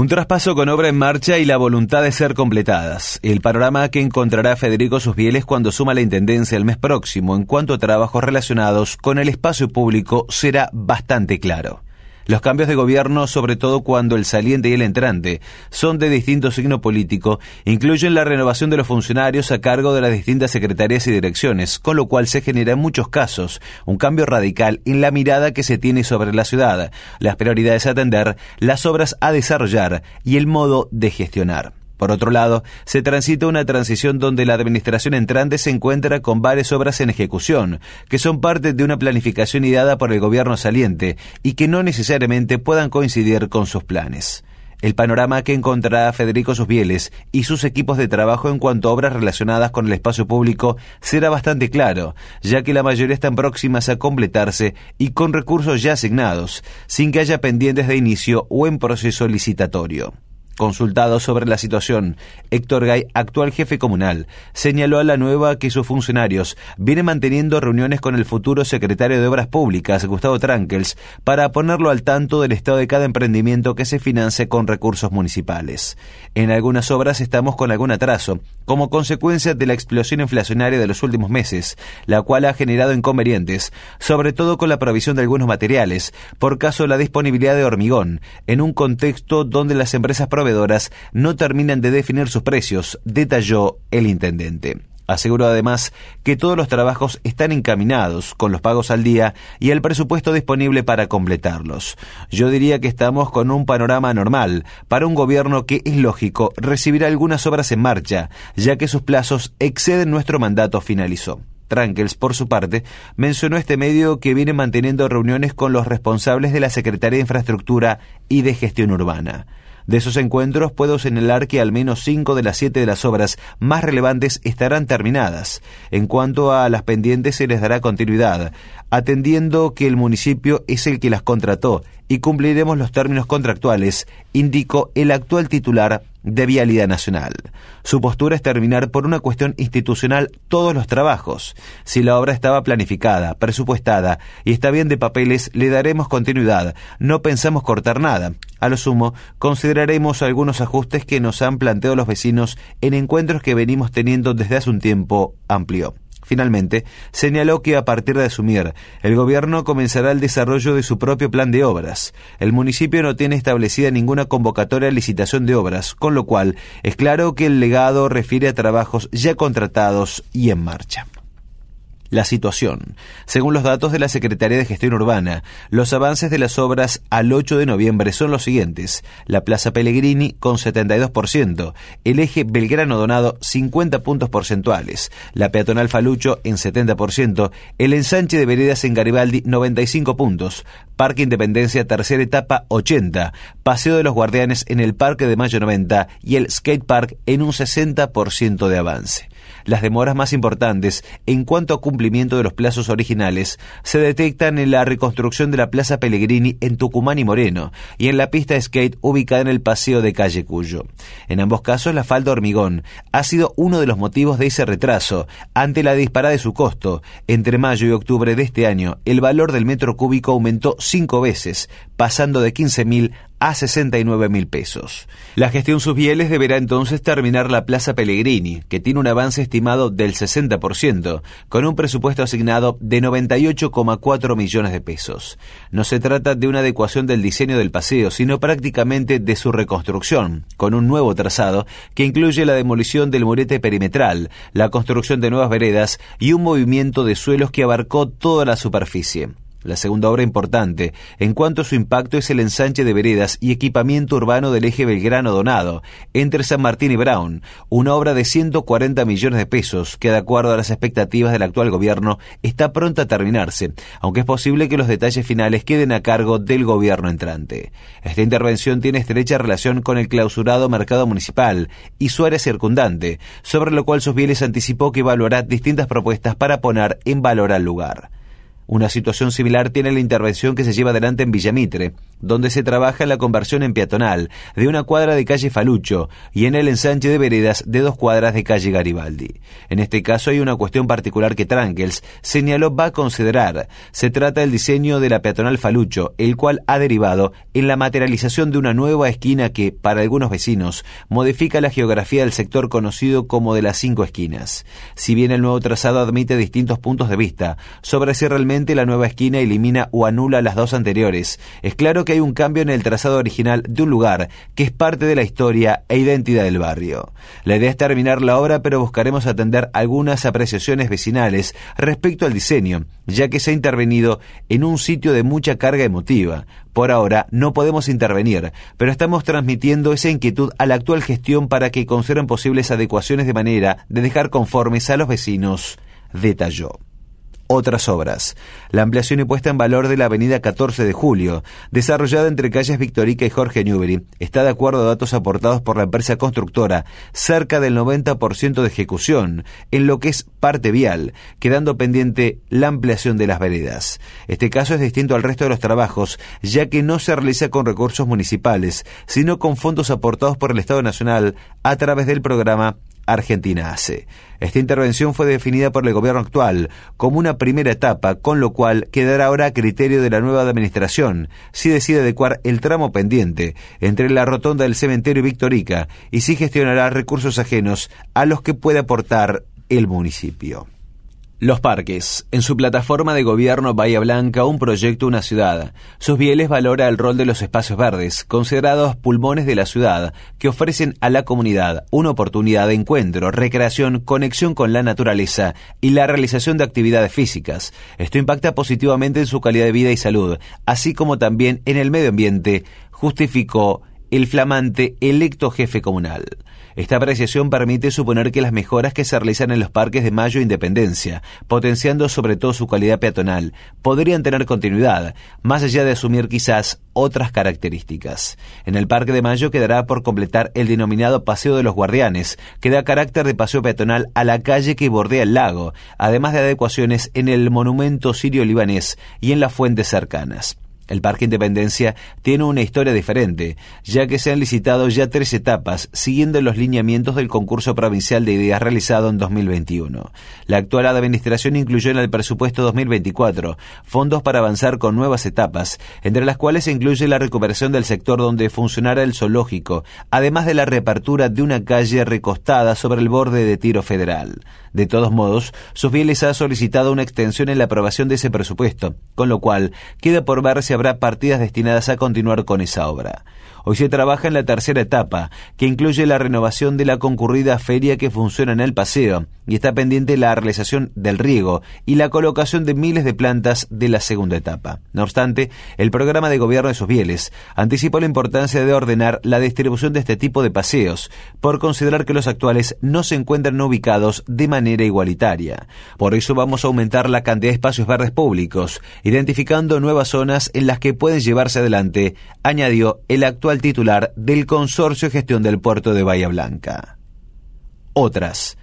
Un traspaso con obra en marcha y la voluntad de ser completadas. El panorama que encontrará Federico Susbieles cuando suma la Intendencia el mes próximo en cuanto a trabajos relacionados con el espacio público será bastante claro. Los cambios de gobierno, sobre todo cuando el saliente y el entrante son de distinto signo político, incluyen la renovación de los funcionarios a cargo de las distintas secretarías y direcciones, con lo cual se genera en muchos casos un cambio radical en la mirada que se tiene sobre la ciudad, las prioridades a atender, las obras a desarrollar y el modo de gestionar. Por otro lado, se transita una transición donde la administración entrante se encuentra con varias obras en ejecución, que son parte de una planificación ideada por el gobierno saliente y que no necesariamente puedan coincidir con sus planes. El panorama que encontrará Federico Susbieles y sus equipos de trabajo en cuanto a obras relacionadas con el espacio público será bastante claro, ya que la mayoría están próximas a completarse y con recursos ya asignados, sin que haya pendientes de inicio o en proceso licitatorio. Consultado sobre la situación, Héctor Gay, actual jefe comunal, señaló a la nueva que sus funcionarios vienen manteniendo reuniones con el futuro secretario de Obras Públicas, Gustavo Trankels, para ponerlo al tanto del estado de cada emprendimiento que se financie con recursos municipales. En algunas obras estamos con algún atraso, como consecuencia de la explosión inflacionaria de los últimos meses, la cual ha generado inconvenientes, sobre todo con la provisión de algunos materiales, por caso la disponibilidad de hormigón, en un contexto donde las empresas no terminan de definir sus precios, detalló el intendente. Aseguró además que todos los trabajos están encaminados, con los pagos al día y el presupuesto disponible para completarlos. Yo diría que estamos con un panorama normal para un gobierno que es lógico recibirá algunas obras en marcha, ya que sus plazos exceden nuestro mandato, finalizó. Trankels, por su parte, mencionó este medio que viene manteniendo reuniones con los responsables de la Secretaría de Infraestructura y de Gestión Urbana. De esos encuentros puedo señalar que al menos cinco de las siete de las obras más relevantes estarán terminadas. En cuanto a las pendientes se les dará continuidad, atendiendo que el municipio es el que las contrató y cumpliremos los términos contractuales, indicó el actual titular de Vialidad Nacional. Su postura es terminar por una cuestión institucional todos los trabajos. Si la obra estaba planificada, presupuestada y está bien de papeles, le daremos continuidad. No pensamos cortar nada. A lo sumo, consideraremos algunos ajustes que nos han planteado los vecinos en encuentros que venimos teniendo desde hace un tiempo amplio. Finalmente, señaló que a partir de asumir, el gobierno comenzará el desarrollo de su propio plan de obras. El municipio no tiene establecida ninguna convocatoria de licitación de obras, con lo cual es claro que el legado refiere a trabajos ya contratados y en marcha la situación. Según los datos de la Secretaría de Gestión Urbana, los avances de las obras al 8 de noviembre son los siguientes. La Plaza Pellegrini con 72%, el eje Belgrano Donado 50 puntos porcentuales, la peatonal Falucho en 70%, el ensanche de veredas en Garibaldi 95 puntos, Parque Independencia tercera etapa 80, Paseo de los Guardianes en el Parque de Mayo 90 y el Skate Park en un 60% de avance. Las demoras más importantes en cuanto a cumplimiento de los plazos originales se detectan en la reconstrucción de la Plaza Pellegrini en Tucumán y Moreno y en la pista skate ubicada en el paseo de Calle Cuyo. En ambos casos la falta de hormigón ha sido uno de los motivos de ese retraso ante la disparada de su costo. Entre mayo y octubre de este año el valor del metro cúbico aumentó cinco veces, pasando de 15.000 a 69 mil pesos. La gestión Susbieles deberá entonces terminar la Plaza Pellegrini, que tiene un avance estimado del 60%, con un presupuesto asignado de 98,4 millones de pesos. No se trata de una adecuación del diseño del paseo, sino prácticamente de su reconstrucción, con un nuevo trazado que incluye la demolición del murete perimetral, la construcción de nuevas veredas y un movimiento de suelos que abarcó toda la superficie. La segunda obra importante, en cuanto a su impacto, es el ensanche de veredas y equipamiento urbano del eje Belgrano-Donado, entre San Martín y Brown, una obra de 140 millones de pesos que, de acuerdo a las expectativas del actual gobierno, está pronta a terminarse, aunque es posible que los detalles finales queden a cargo del gobierno entrante. Esta intervención tiene estrecha relación con el clausurado mercado municipal y su área circundante, sobre lo cual Susbieles anticipó que evaluará distintas propuestas para poner en valor al lugar. Una situación similar tiene la intervención que se lleva adelante en Villamitre, donde se trabaja la conversión en peatonal de una cuadra de calle Falucho y en el ensanche de veredas de dos cuadras de calle Garibaldi. En este caso hay una cuestión particular que Trankels señaló va a considerar. Se trata del diseño de la peatonal Falucho, el cual ha derivado en la materialización de una nueva esquina que, para algunos vecinos, modifica la geografía del sector conocido como de las cinco esquinas. Si bien el nuevo trazado admite distintos puntos de vista sobre si realmente la nueva esquina elimina o anula las dos anteriores, es claro que hay un cambio en el trazado original de un lugar que es parte de la historia e identidad del barrio. La idea es terminar la obra, pero buscaremos atender algunas apreciaciones vecinales respecto al diseño, ya que se ha intervenido en un sitio de mucha carga emotiva. Por ahora no podemos intervenir, pero estamos transmitiendo esa inquietud a la actual gestión para que consideren posibles adecuaciones de manera de dejar conformes a los vecinos, detalló otras obras. La ampliación y puesta en valor de la avenida 14 de Julio, desarrollada entre calles Victorica y Jorge Newbery, está de acuerdo a datos aportados por la empresa constructora, cerca del 90% de ejecución, en lo que es parte vial, quedando pendiente la ampliación de las veredas. Este caso es distinto al resto de los trabajos, ya que no se realiza con recursos municipales, sino con fondos aportados por el Estado Nacional a través del programa Argentina hace. Esta intervención fue definida por el gobierno actual como una primera etapa, con lo cual quedará ahora a criterio de la nueva administración si decide adecuar el tramo pendiente entre la rotonda del cementerio Victorica y si gestionará recursos ajenos a los que puede aportar el municipio. Los parques. En su plataforma de gobierno Bahía Blanca, un proyecto, una ciudad. Sus bieles valora el rol de los espacios verdes, considerados pulmones de la ciudad, que ofrecen a la comunidad una oportunidad de encuentro, recreación, conexión con la naturaleza y la realización de actividades físicas. Esto impacta positivamente en su calidad de vida y salud, así como también en el medio ambiente, justificó el flamante electo jefe comunal. Esta apreciación permite suponer que las mejoras que se realizan en los parques de Mayo e Independencia, potenciando sobre todo su calidad peatonal, podrían tener continuidad, más allá de asumir quizás otras características. En el Parque de Mayo quedará por completar el denominado Paseo de los Guardianes, que da carácter de paseo peatonal a la calle que bordea el lago, además de adecuaciones en el monumento sirio-libanés y en las fuentes cercanas. El Parque Independencia tiene una historia diferente, ya que se han licitado ya tres etapas, siguiendo los lineamientos del concurso provincial de ideas realizado en 2021. La actual administración incluyó en el presupuesto 2024 fondos para avanzar con nuevas etapas, entre las cuales se incluye la recuperación del sector donde funcionara el zoológico, además de la reapertura de una calle recostada sobre el borde de tiro federal. De todos modos, Susbieles ha solicitado una extensión en la aprobación de ese presupuesto, con lo cual queda por ver si habrá partidas destinadas a continuar con esa obra. Hoy se trabaja en la tercera etapa, que incluye la renovación de la concurrida feria que funciona en el paseo, y está pendiente la realización del riego y la colocación de miles de plantas de la segunda etapa. No obstante, el programa de gobierno de Susbieles anticipó la importancia de ordenar la distribución de este tipo de paseos, por considerar que los actuales no se encuentran ubicados de manera igualitaria. Por eso vamos a aumentar la cantidad de espacios verdes públicos, identificando nuevas zonas en las que pueden llevarse adelante, añadió el actual al titular del Consorcio de Gestión del Puerto de Bahía Blanca. Otras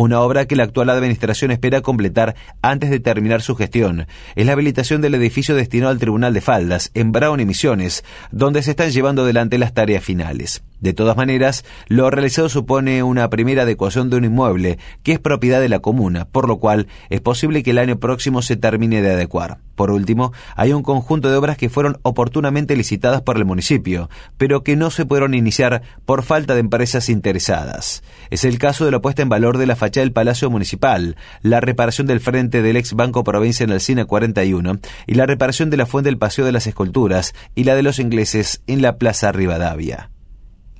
una obra que la actual administración espera completar antes de terminar su gestión. Es la habilitación del edificio destinado al Tribunal de Faldas, en Brown y Misiones, donde se están llevando adelante las tareas finales. De todas maneras, lo realizado supone una primera adecuación de un inmueble que es propiedad de la comuna, por lo cual es posible que el año próximo se termine de adecuar. Por último, hay un conjunto de obras que fueron oportunamente licitadas por el municipio, pero que no se pudieron iniciar por falta de empresas interesadas. Es el caso de la puesta en valor de la fachada del Palacio Municipal, la reparación del frente del ex Banco Provincia en el Cine 41 y la reparación de la fuente del Paseo de las Esculturas y la de los ingleses en la Plaza Rivadavia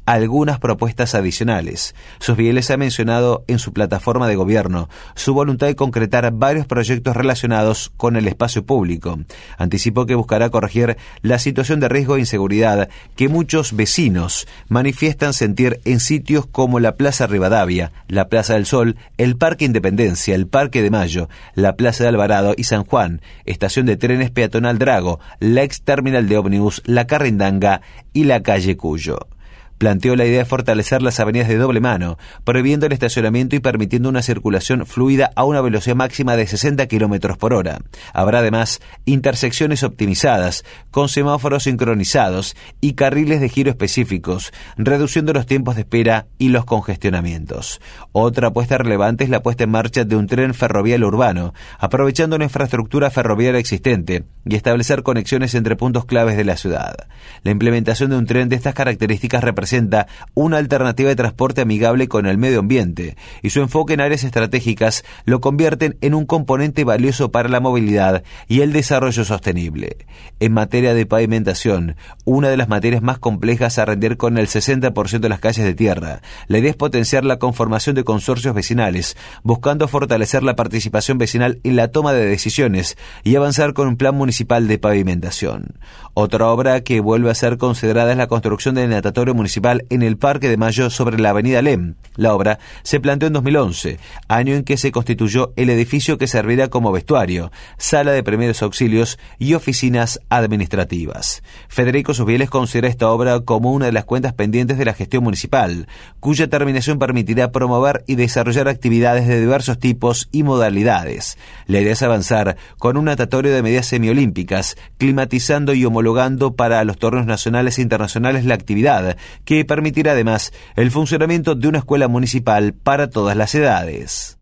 algunas propuestas adicionales. Susbieles ha mencionado en su plataforma de gobierno su voluntad de concretar varios proyectos relacionados con el espacio público. Anticipó que buscará corregir la situación de riesgo e inseguridad que muchos vecinos manifiestan sentir en sitios como la Plaza Rivadavia, la Plaza del Sol, el Parque Independencia, el Parque de Mayo, la Plaza de Alvarado y San Juan, estación de trenes peatonal Drago, la ex terminal de ómnibus, la Carrindanga y la calle Cuyo. Planteó la idea de fortalecer las avenidas de doble mano, prohibiendo el estacionamiento y permitiendo una circulación fluida a una velocidad máxima de 60 kilómetros por hora. Habrá además intersecciones optimizadas, con semáforos sincronizados y carriles de giro específicos, reduciendo los tiempos de espera y los congestionamientos. Otra apuesta relevante es la puesta en marcha de un tren ferroviario urbano, aprovechando la infraestructura ferroviaria existente y establecer conexiones entre puntos claves de la ciudad. La implementación de un tren de estas características representa una alternativa de transporte amigable con el medio ambiente y su enfoque en áreas estratégicas lo convierten en un componente valioso para la movilidad y el desarrollo sostenible. En materia de pavimentación, una de las materias más complejas a rendir con el 60% de las calles de tierra, la idea es potenciar la conformación de consorcios vecinales, buscando fortalecer la participación vecinal en la toma de decisiones y avanzar con un plan municipal de pavimentación. Otra obra que vuelve a ser considerada es la construcción del natatorio municipal en el Parque de Mayo sobre la Avenida Lem. La obra se planteó en 2011, año en que se constituyó el edificio que servirá como vestuario, sala de primeros auxilios y oficinas administrativas. Federico Susbieles considera esta obra como una de las cuentas pendientes de la gestión municipal, cuya terminación permitirá promover y desarrollar actividades de diversos tipos y modalidades. La idea es avanzar con un natatorio de medidas semiolímpicas, climatizando y homologando para los torneos nacionales e internacionales la actividad, que permitirá además el funcionamiento de una escuela municipal para todas las edades.